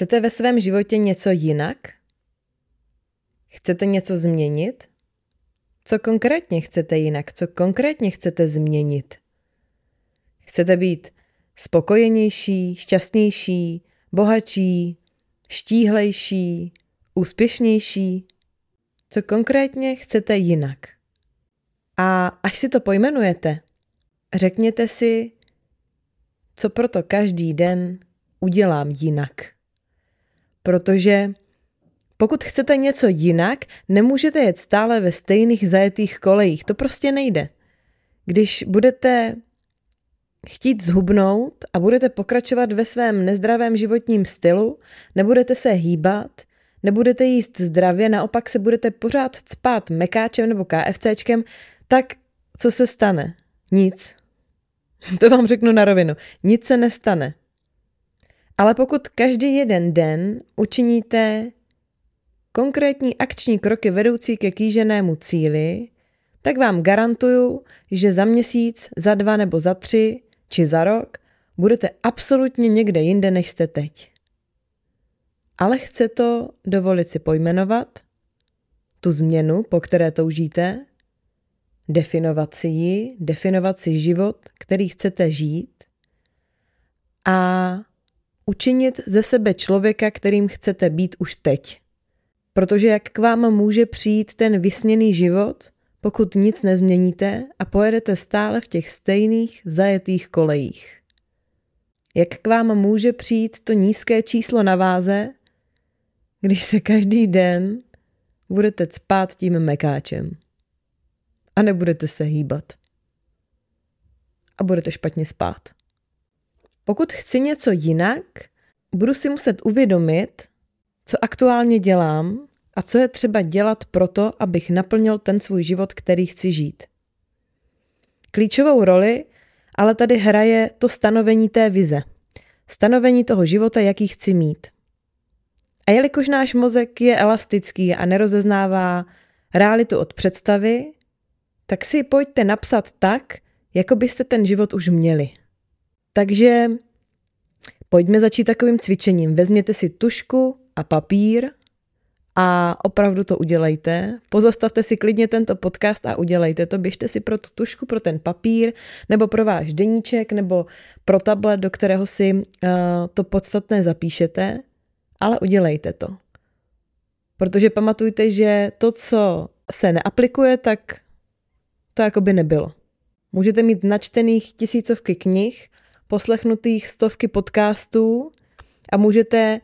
Chcete ve svém životě něco jinak? Chcete něco změnit? Co konkrétně chcete jinak? Co konkrétně chcete změnit? Chcete být spokojenější, šťastnější, bohatší, štíhlejší, úspěšnější? Co konkrétně chcete jinak? A až si to pojmenujete, řekněte si, co proto každý den udělám jinak. Protože pokud chcete něco jinak, nemůžete jet stále ve stejných zajetých kolejích. To prostě nejde. Když budete chtít zhubnout a budete pokračovat ve svém nezdravém životním stylu, nebudete se hýbat, nebudete jíst zdravě, naopak se budete pořád spát mekáčem nebo KFCčkem, tak co se stane? Nic. To vám řeknu na rovinu. Nic se nestane. Ale pokud každý jeden den učiníte konkrétní akční kroky vedoucí ke kýženému cíli, tak vám garantuju, že za měsíc, za dva nebo za tři či za rok budete absolutně někde jinde, než jste teď. Ale chce to dovolit si pojmenovat, tu změnu, po které toužíte, definovat si ji, definovat si život, který chcete žít a učinit ze sebe člověka, kterým chcete být už teď. Protože jak k vám může přijít ten vysněný život, pokud nic nezměníte a pojedete stále v těch stejných zajetých kolejích. Jak k vám může přijít to nízké číslo na váze, když se každý den budete spát tím mekáčem a nebudete se hýbat. A budete špatně spát. Pokud chci něco jinak, budu si muset uvědomit, co aktuálně dělám a co je třeba dělat proto, abych naplnil ten svůj život, který chci žít. Klíčovou roli ale tady hraje to stanovení té vize. Stanovení toho života, jaký chci mít. A jelikož náš mozek je elastický a nerozeznává realitu od představy, tak si pojďte napsat tak, jako byste ten život už měli. Takže pojďme začít takovým cvičením. Vezměte si tušku a papír a opravdu to udělejte. Pozastavte si klidně tento podcast a udělejte to. Běžte si pro tu tušku, pro ten papír, nebo pro váš deníček, nebo pro tablet, do kterého si uh, to podstatné zapíšete, ale udělejte to. Protože pamatujte, že to, co se neaplikuje, tak to jako by nebylo. Můžete mít načtených tisícovky knih, poslechnutých stovky podcastů a můžete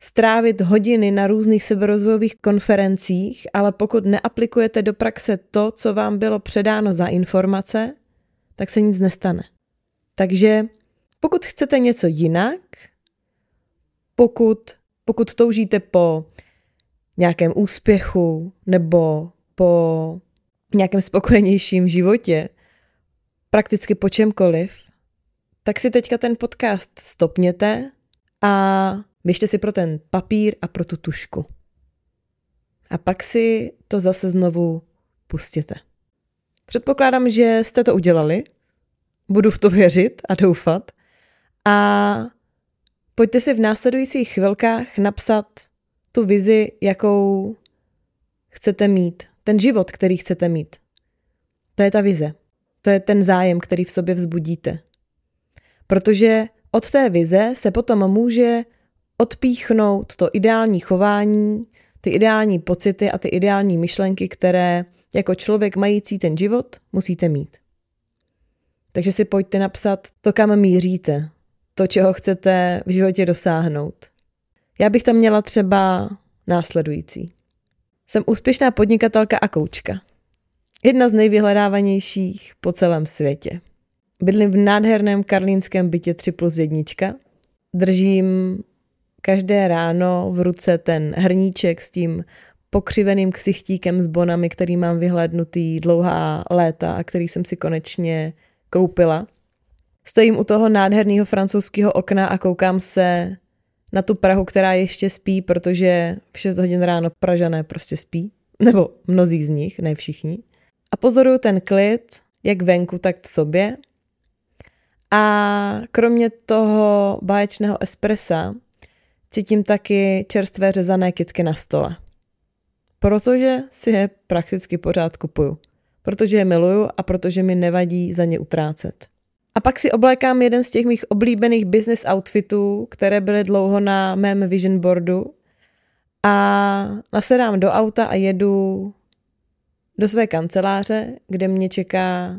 strávit hodiny na různých seberozvojových konferencích, ale pokud neaplikujete do praxe to, co vám bylo předáno za informace, tak se nic nestane. Takže pokud chcete něco jinak, pokud, pokud toužíte po nějakém úspěchu nebo po nějakém spokojenějším životě, prakticky po čemkoliv, tak si teďka ten podcast stopněte a běžte si pro ten papír a pro tu tušku. A pak si to zase znovu pustěte. Předpokládám, že jste to udělali. Budu v to věřit a doufat. A pojďte si v následujících chvilkách napsat tu vizi, jakou chcete mít, ten život, který chcete mít. To je ta vize. To je ten zájem, který v sobě vzbudíte. Protože od té vize se potom může odpíchnout to ideální chování, ty ideální pocity a ty ideální myšlenky, které jako člověk mající ten život musíte mít. Takže si pojďte napsat to, kam míříte, to, čeho chcete v životě dosáhnout. Já bych tam měla třeba následující. Jsem úspěšná podnikatelka a koučka. Jedna z nejvyhledávanějších po celém světě. Bydlím v nádherném karlínském bytě 3 plus 1. Držím každé ráno v ruce ten hrníček s tím pokřiveným ksichtíkem s bonami, který mám vyhlédnutý dlouhá léta a který jsem si konečně koupila. Stojím u toho nádherného francouzského okna a koukám se na tu Prahu, která ještě spí, protože v 6 hodin ráno Pražané prostě spí. Nebo mnozí z nich, ne všichni. A pozoruju ten klid, jak venku, tak v sobě. A kromě toho báječného espressa cítím taky čerstvé řezané kitky na stole. Protože si je prakticky pořád kupuju. Protože je miluju a protože mi nevadí za ně utrácet. A pak si oblékám jeden z těch mých oblíbených business outfitů, které byly dlouho na mém vision boardu a nasedám do auta a jedu do své kanceláře, kde mě čeká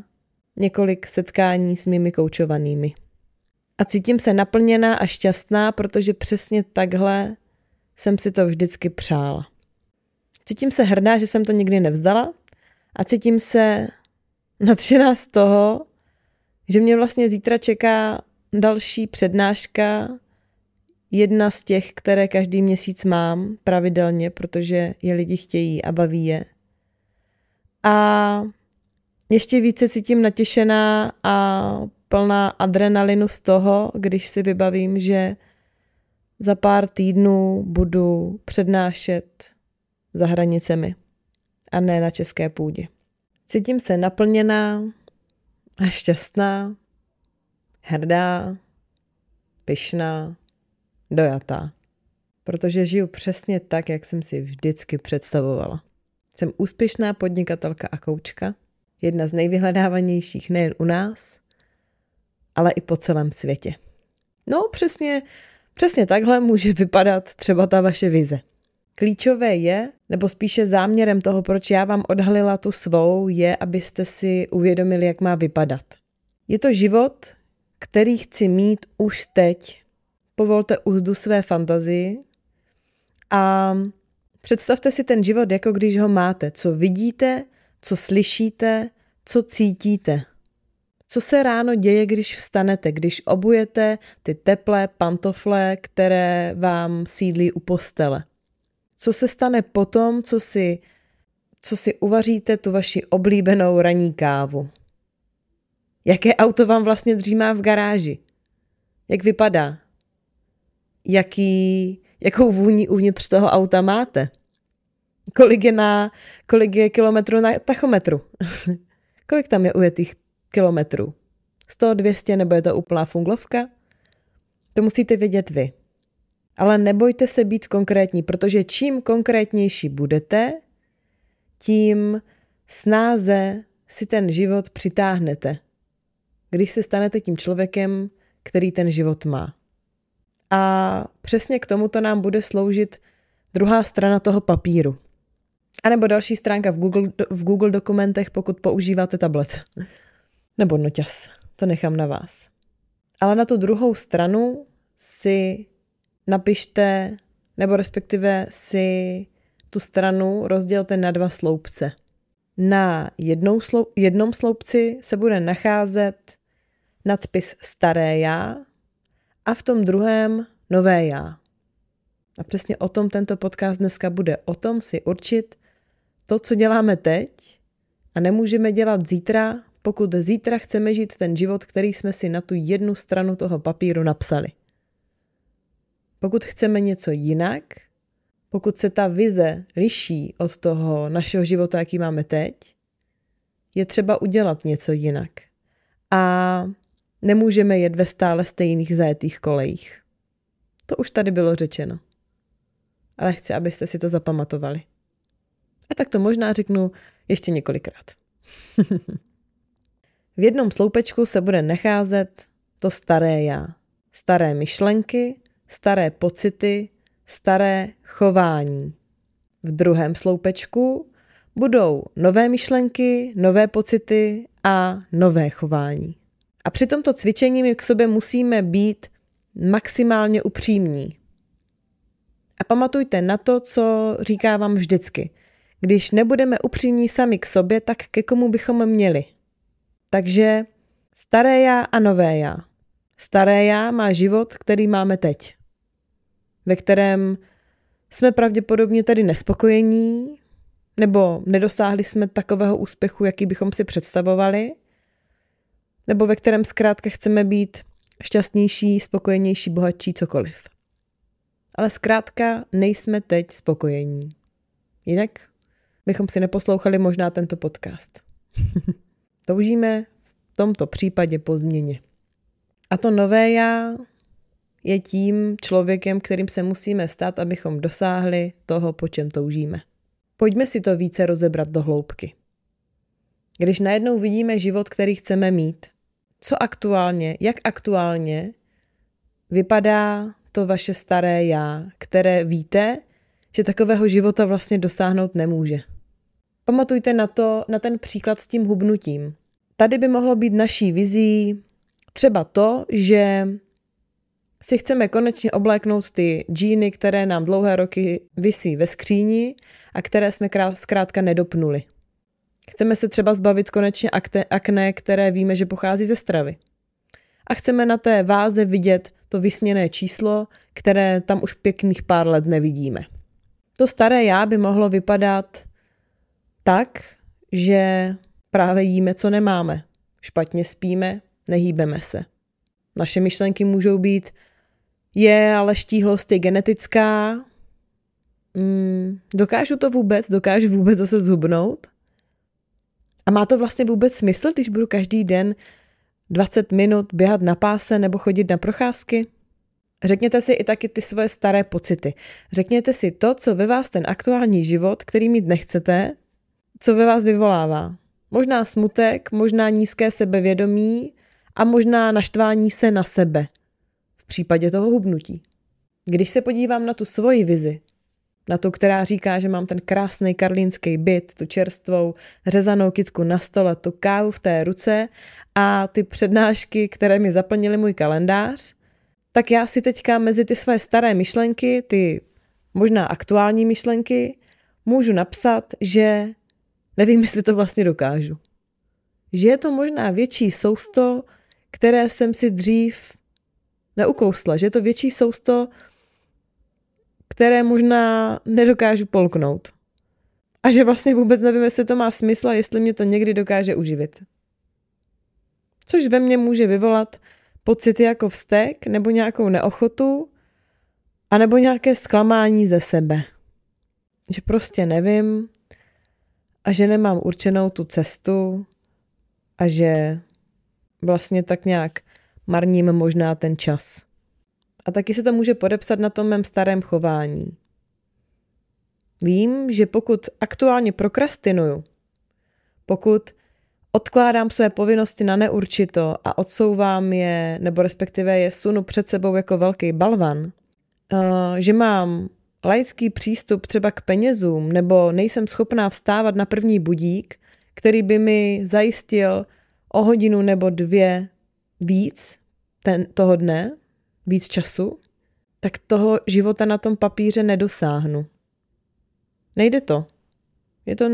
několik setkání s mými koučovanými. A cítím se naplněná a šťastná, protože přesně takhle jsem si to vždycky přála. Cítím se hrdá, že jsem to nikdy nevzdala a cítím se nadšená z toho, že mě vlastně zítra čeká další přednáška, jedna z těch, které každý měsíc mám pravidelně, protože je lidi chtějí a baví je. A ještě více cítím natěšená a plná adrenalinu z toho, když si vybavím, že za pár týdnů budu přednášet za hranicemi a ne na české půdě. Cítím se naplněná a šťastná, hrdá, pyšná, dojatá. Protože žiju přesně tak, jak jsem si vždycky představovala. Jsem úspěšná podnikatelka a koučka, jedna z nejvyhledávanějších nejen u nás, ale i po celém světě. No, přesně, přesně takhle může vypadat třeba ta vaše vize. Klíčové je, nebo spíše záměrem toho, proč já vám odhalila tu svou, je, abyste si uvědomili, jak má vypadat. Je to život, který chci mít už teď. Povolte úzdu své fantazii a představte si ten život, jako když ho máte. Co vidíte, co slyšíte, co cítíte. Co se ráno děje, když vstanete, když obujete ty teplé pantofle, které vám sídlí u postele? Co se stane potom, co si, co si uvaříte tu vaši oblíbenou ranní kávu? Jaké auto vám vlastně dřímá v garáži? Jak vypadá? Jaký, jakou vůni uvnitř toho auta máte? Kolik je, na, kolik je kilometrů na tachometru? kolik tam je ujetých kilometrů? 100, 200 nebo je to úplná funglovka? To musíte vědět vy. Ale nebojte se být konkrétní, protože čím konkrétnější budete, tím snáze si ten život přitáhnete. Když se stanete tím člověkem, který ten život má. A přesně k tomuto nám bude sloužit druhá strana toho papíru. A nebo další stránka v Google, v Google dokumentech, pokud používáte tablet. Nebo noťas. To nechám na vás. Ale na tu druhou stranu si napište, nebo respektive si tu stranu rozdělte na dva sloupce. Na jednou slou, jednom sloupci se bude nacházet nadpis Staré já a v tom druhém Nové já. A přesně o tom tento podcast dneska bude. O tom si určit to, co děláme teď a nemůžeme dělat zítra, pokud zítra chceme žít ten život, který jsme si na tu jednu stranu toho papíru napsali. Pokud chceme něco jinak, pokud se ta vize liší od toho našeho života, jaký máme teď, je třeba udělat něco jinak. A nemůžeme jet ve stále stejných zajetých kolejích. To už tady bylo řečeno. Ale chci, abyste si to zapamatovali. A tak to možná řeknu ještě několikrát. v jednom sloupečku se bude nacházet to staré já. Staré myšlenky, staré pocity, staré chování. V druhém sloupečku budou nové myšlenky, nové pocity a nové chování. A při tomto cvičení my k sobě musíme být maximálně upřímní. A pamatujte na to, co říkávám vždycky. Když nebudeme upřímní sami k sobě, tak ke komu bychom měli? Takže staré já a nové já. Staré já má život, který máme teď ve kterém jsme pravděpodobně tady nespokojení, nebo nedosáhli jsme takového úspěchu, jaký bychom si představovali, nebo ve kterém zkrátka chceme být šťastnější, spokojenější, bohatší, cokoliv. Ale zkrátka nejsme teď spokojení. Jinak bychom si neposlouchali možná tento podcast. Toužíme v tomto případě po změně. A to nové já je tím člověkem, kterým se musíme stát, abychom dosáhli toho, po čem toužíme. Pojďme si to více rozebrat do hloubky. Když najednou vidíme život, který chceme mít, co aktuálně, jak aktuálně vypadá to vaše staré já, které víte, že takového života vlastně dosáhnout nemůže. Pamatujte na to, na ten příklad s tím hubnutím. Tady by mohlo být naší vizí třeba to, že si chceme konečně obléknout ty džíny, které nám dlouhé roky visí ve skříni a které jsme zkrátka nedopnuli. Chceme se třeba zbavit konečně akné, které víme, že pochází ze stravy. A chceme na té váze vidět to vysněné číslo, které tam už pěkných pár let nevidíme. To staré já by mohlo vypadat tak, že právě jíme, co nemáme. Špatně spíme, nehýbeme se. Naše myšlenky můžou být, je, ale štíhlost je genetická. Mm, dokážu to vůbec? Dokážu vůbec zase zhubnout? A má to vlastně vůbec smysl, když budu každý den 20 minut běhat na páse nebo chodit na procházky? Řekněte si i taky ty svoje staré pocity. Řekněte si to, co ve vás ten aktuální život, který mít nechcete, co ve vás vyvolává. Možná smutek, možná nízké sebevědomí a možná naštvání se na sebe v případě toho hubnutí. Když se podívám na tu svoji vizi, na tu, která říká, že mám ten krásný karlínský byt, tu čerstvou řezanou kitku na stole, tu kávu v té ruce a ty přednášky, které mi zaplnily můj kalendář, tak já si teďka mezi ty své staré myšlenky, ty možná aktuální myšlenky, můžu napsat, že nevím, jestli to vlastně dokážu. Že je to možná větší sousto, které jsem si dřív neukousla, že je to větší sousto, které možná nedokážu polknout. A že vlastně vůbec nevím, jestli to má smysl a jestli mě to někdy dokáže uživit. Což ve mně může vyvolat pocity jako vztek nebo nějakou neochotu a nebo nějaké zklamání ze sebe. Že prostě nevím a že nemám určenou tu cestu a že vlastně tak nějak marním možná ten čas. A taky se to může podepsat na tom mém starém chování. Vím, že pokud aktuálně prokrastinuju, pokud odkládám své povinnosti na neurčito a odsouvám je, nebo respektive je sunu před sebou jako velký balvan, eh, že mám laický přístup třeba k penězům, nebo nejsem schopná vstávat na první budík, který by mi zajistil o hodinu nebo dvě víc ten, toho dne, víc času, tak toho života na tom papíře nedosáhnu. Nejde to. Je to,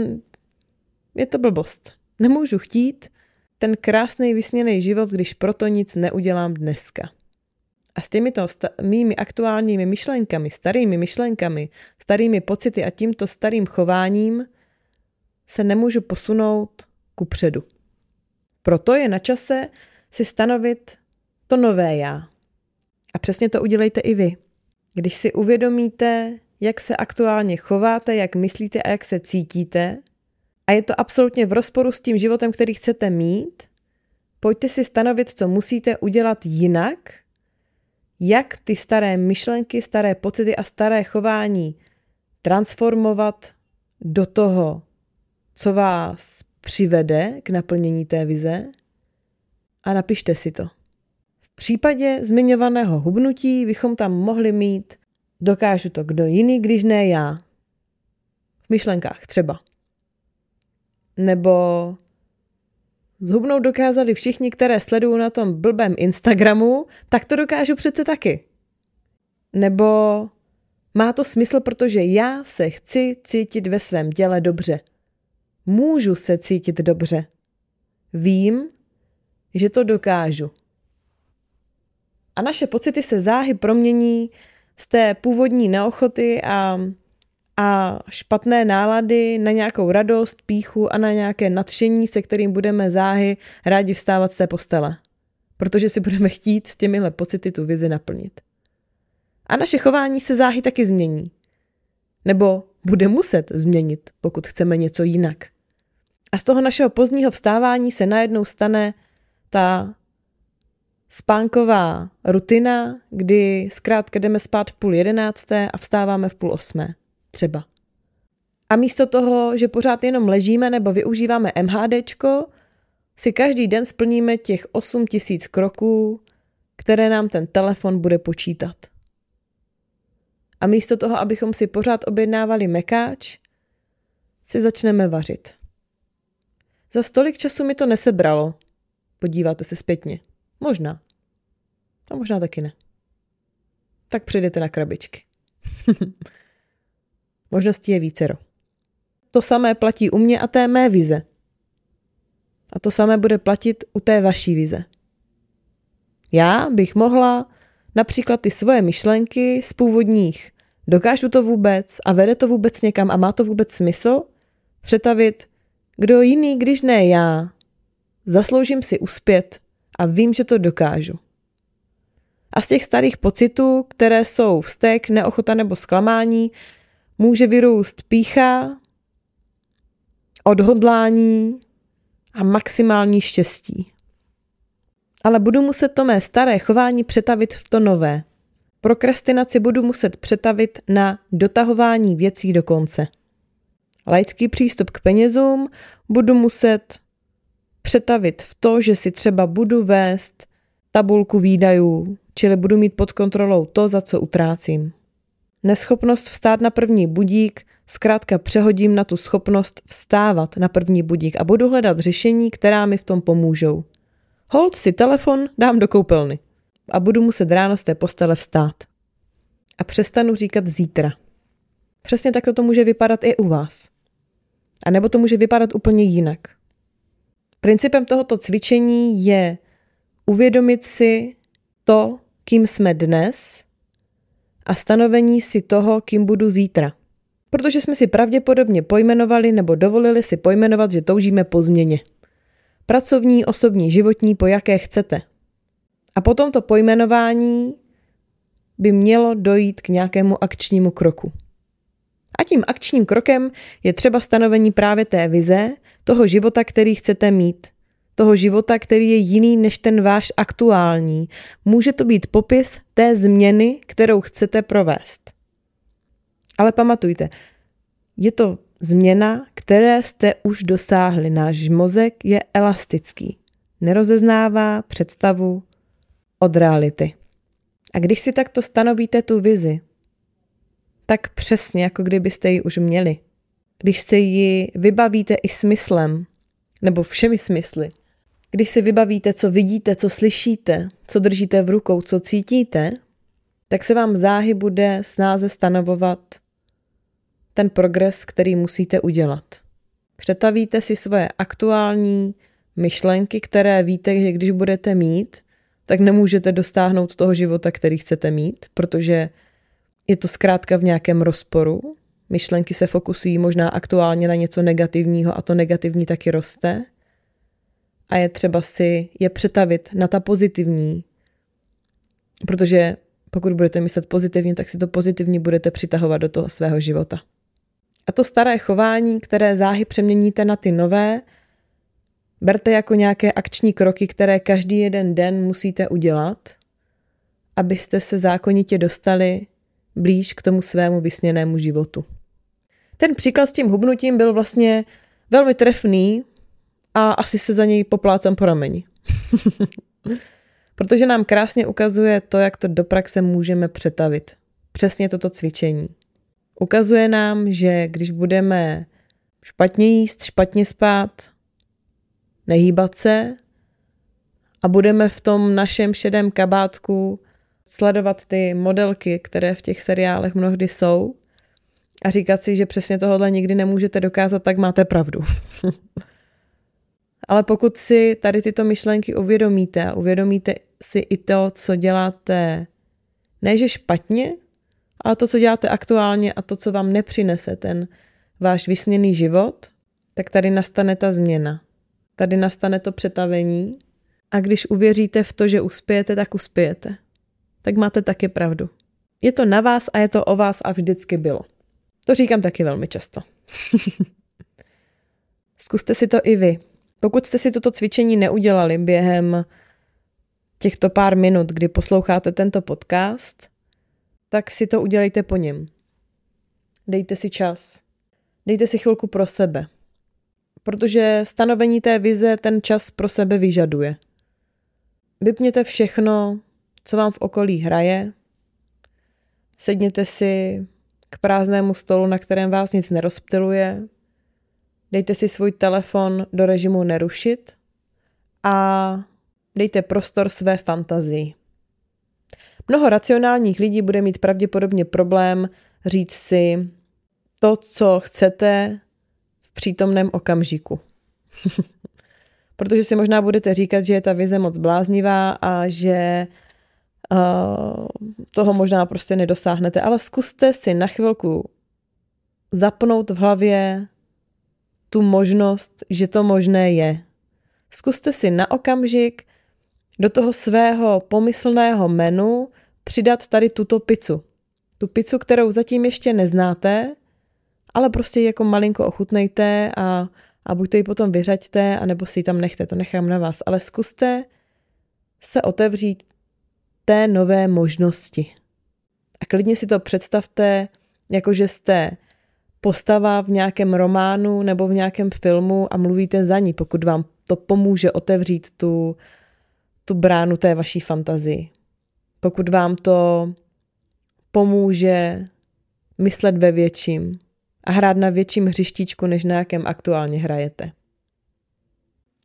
je to blbost. Nemůžu chtít ten krásný vysněný život, když proto nic neudělám dneska. A s těmito mými aktuálními myšlenkami, starými myšlenkami, starými pocity a tímto starým chováním se nemůžu posunout ku předu. Proto je na čase si stanovit to nové já. A přesně to udělejte i vy. Když si uvědomíte, jak se aktuálně chováte, jak myslíte a jak se cítíte, a je to absolutně v rozporu s tím životem, který chcete mít, pojďte si stanovit, co musíte udělat jinak, jak ty staré myšlenky, staré pocity a staré chování transformovat do toho, co vás přivede k naplnění té vize a napište si to. V případě zmiňovaného hubnutí bychom tam mohli mít dokážu to kdo jiný, když ne já. V myšlenkách třeba. Nebo zhubnout dokázali všichni, které sledují na tom blbém Instagramu, tak to dokážu přece taky. Nebo má to smysl, protože já se chci cítit ve svém těle dobře. Můžu se cítit dobře. Vím, že to dokážu. A naše pocity se záhy promění z té původní neochoty a, a špatné nálady na nějakou radost, píchu a na nějaké nadšení, se kterým budeme záhy rádi vstávat z té postele. Protože si budeme chtít s těmihle pocity tu vizi naplnit. A naše chování se záhy taky změní. Nebo bude muset změnit, pokud chceme něco jinak. A z toho našeho pozdního vstávání se najednou stane ta spánková rutina, kdy zkrátka jdeme spát v půl jedenácté a vstáváme v půl osmé. Třeba. A místo toho, že pořád jenom ležíme nebo využíváme MHDčko, si každý den splníme těch 8 tisíc kroků, které nám ten telefon bude počítat. A místo toho, abychom si pořád objednávali mekáč, si začneme vařit. Za stolik času mi to nesebralo. Podíváte se zpětně. Možná. A možná taky ne. Tak přijdete na krabičky. Možností je vícero. To samé platí u mě a té mé vize. A to samé bude platit u té vaší vize. Já bych mohla například ty svoje myšlenky z původních dokážu to vůbec a vede to vůbec někam a má to vůbec smysl přetavit kdo jiný, když ne já. Zasloužím si uspět a vím, že to dokážu. A z těch starých pocitů, které jsou vztek, neochota nebo zklamání, může vyrůst pícha, odhodlání a maximální štěstí. Ale budu muset to mé staré chování přetavit v to nové. Prokrastinaci budu muset přetavit na dotahování věcí do konce. Laický přístup k penězům budu muset přetavit v to, že si třeba budu vést tabulku výdajů, čili budu mít pod kontrolou to, za co utrácím. Neschopnost vstát na první budík zkrátka přehodím na tu schopnost vstávat na první budík a budu hledat řešení, která mi v tom pomůžou. Hold si telefon dám do koupelny a budu muset ráno z té postele vstát. A přestanu říkat zítra. Přesně tak to může vypadat i u vás. A nebo to může vypadat úplně jinak. Principem tohoto cvičení je uvědomit si to, kým jsme dnes a stanovení si toho, kým budu zítra. Protože jsme si pravděpodobně pojmenovali nebo dovolili si pojmenovat, že toužíme po změně. Pracovní, osobní, životní, po jaké chcete. A po tomto pojmenování by mělo dojít k nějakému akčnímu kroku. A tím akčním krokem je třeba stanovení právě té vize, toho života, který chcete mít. Toho života, který je jiný než ten váš aktuální. Může to být popis té změny, kterou chcete provést. Ale pamatujte, je to změna, které jste už dosáhli. Náš mozek je elastický. Nerozeznává představu od reality. A když si takto stanovíte tu vizi, tak přesně, jako kdybyste ji už měli. Když se ji vybavíte i smyslem, nebo všemi smysly, když si vybavíte, co vidíte, co slyšíte, co držíte v rukou, co cítíte, tak se vám záhy bude snáze stanovovat ten progres, který musíte udělat. Přetavíte si svoje aktuální myšlenky, které víte, že když budete mít, tak nemůžete dostáhnout toho života, který chcete mít, protože je to zkrátka v nějakém rozporu. Myšlenky se fokusují možná aktuálně na něco negativního a to negativní taky roste. A je třeba si je přetavit na ta pozitivní, protože pokud budete myslet pozitivně, tak si to pozitivní budete přitahovat do toho svého života. A to staré chování, které záhy přeměníte na ty nové, berte jako nějaké akční kroky, které každý jeden den musíte udělat, abyste se zákonitě dostali blíž k tomu svému vysněnému životu. Ten příklad s tím hubnutím byl vlastně velmi trefný a asi se za něj poplácám po rameni. Protože nám krásně ukazuje to, jak to do praxe můžeme přetavit. Přesně toto cvičení. Ukazuje nám, že když budeme špatně jíst, špatně spát, nehýbat se a budeme v tom našem šedém kabátku sledovat ty modelky, které v těch seriálech mnohdy jsou a říkat si, že přesně tohle nikdy nemůžete dokázat, tak máte pravdu. Ale pokud si tady tyto myšlenky uvědomíte a uvědomíte si i to, co děláte ne že špatně, ale to, co děláte aktuálně a to, co vám nepřinese ten váš vysněný život, tak tady nastane ta změna. Tady nastane to přetavení a když uvěříte v to, že uspějete, tak uspějete. Tak máte taky pravdu. Je to na vás a je to o vás a vždycky bylo. To říkám taky velmi často. Zkuste si to i vy. Pokud jste si toto cvičení neudělali během těchto pár minut, kdy posloucháte tento podcast, tak si to udělejte po něm. Dejte si čas. Dejte si chvilku pro sebe. Protože stanovení té vize ten čas pro sebe vyžaduje. Vypněte všechno, co vám v okolí hraje. Sedněte si k prázdnému stolu, na kterém vás nic nerozptiluje. Dejte si svůj telefon do režimu nerušit a dejte prostor své fantazii. Mnoho racionálních lidí bude mít pravděpodobně problém říct si to, co chcete v přítomném okamžiku. Protože si možná budete říkat, že je ta vize moc bláznivá a že uh, toho možná prostě nedosáhnete, ale zkuste si na chvilku zapnout v hlavě tu možnost, že to možné je. Zkuste si na okamžik do toho svého pomyslného menu přidat tady tuto pizzu. Tu pizzu, kterou zatím ještě neznáte, ale prostě jako malinko ochutnejte a, a buď to ji potom vyřaďte, anebo si ji tam nechte, to nechám na vás. Ale zkuste se otevřít té nové možnosti. A klidně si to představte, jako že jste postava v nějakém románu nebo v nějakém filmu a mluvíte za ní, pokud vám to pomůže otevřít tu, tu bránu té vaší fantazii. Pokud vám to pomůže myslet ve větším a hrát na větším hřištíčku, než na jakém aktuálně hrajete.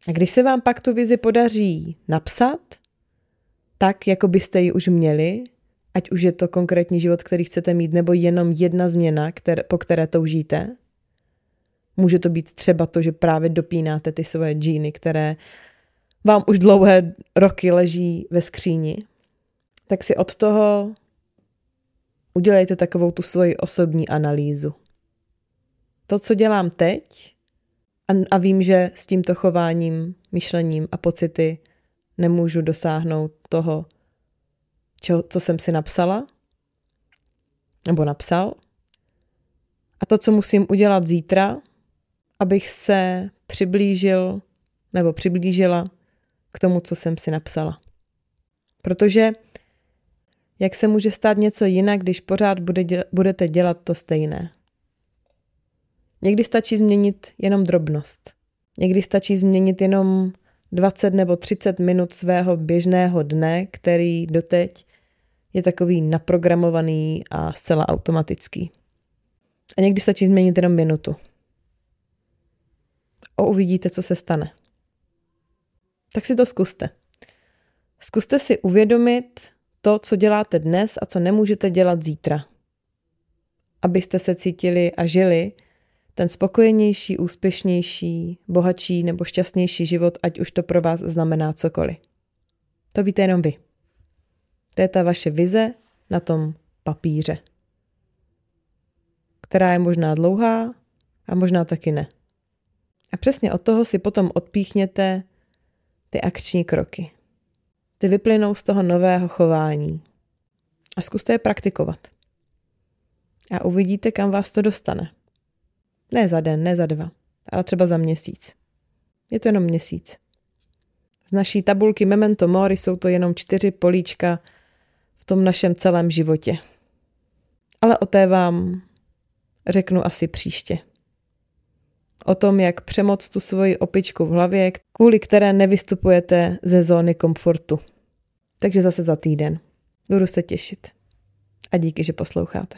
A když se vám pak tu vizi podaří napsat, tak, jako byste ji už měli, ať už je to konkrétní život, který chcete mít, nebo jenom jedna změna, které, po které toužíte, může to být třeba to, že právě dopínáte ty svoje džíny, které vám už dlouhé roky leží ve skříni, tak si od toho udělejte takovou tu svoji osobní analýzu. To, co dělám teď, a, a vím, že s tímto chováním, myšlením a pocity nemůžu dosáhnout toho, čo, co jsem si napsala, nebo napsal. A to, co musím udělat zítra, abych se přiblížil nebo přiblížila k tomu, co jsem si napsala. Protože jak se může stát něco jinak, když pořád bude děl- budete dělat to stejné? Někdy stačí změnit jenom drobnost. Někdy stačí změnit jenom 20 nebo 30 minut svého běžného dne, který doteď je takový naprogramovaný a zcela automatický. A někdy stačí změnit jenom minutu. A uvidíte, co se stane. Tak si to zkuste. Zkuste si uvědomit to, co děláte dnes a co nemůžete dělat zítra. Abyste se cítili a žili ten spokojenější, úspěšnější, bohatší nebo šťastnější život, ať už to pro vás znamená cokoliv. To víte jenom vy. To je ta vaše vize na tom papíře, která je možná dlouhá a možná taky ne. A přesně od toho si potom odpíchněte ty akční kroky. Ty vyplynou z toho nového chování. A zkuste je praktikovat. A uvidíte, kam vás to dostane. Ne za den, ne za dva, ale třeba za měsíc. Je to jenom měsíc. Z naší tabulky Memento Mori jsou to jenom čtyři políčka v tom našem celém životě. Ale o té vám řeknu asi příště. O tom, jak přemoc tu svoji opičku v hlavě, kvůli které nevystupujete ze zóny komfortu. Takže zase za týden. Budu se těšit. A díky, že posloucháte.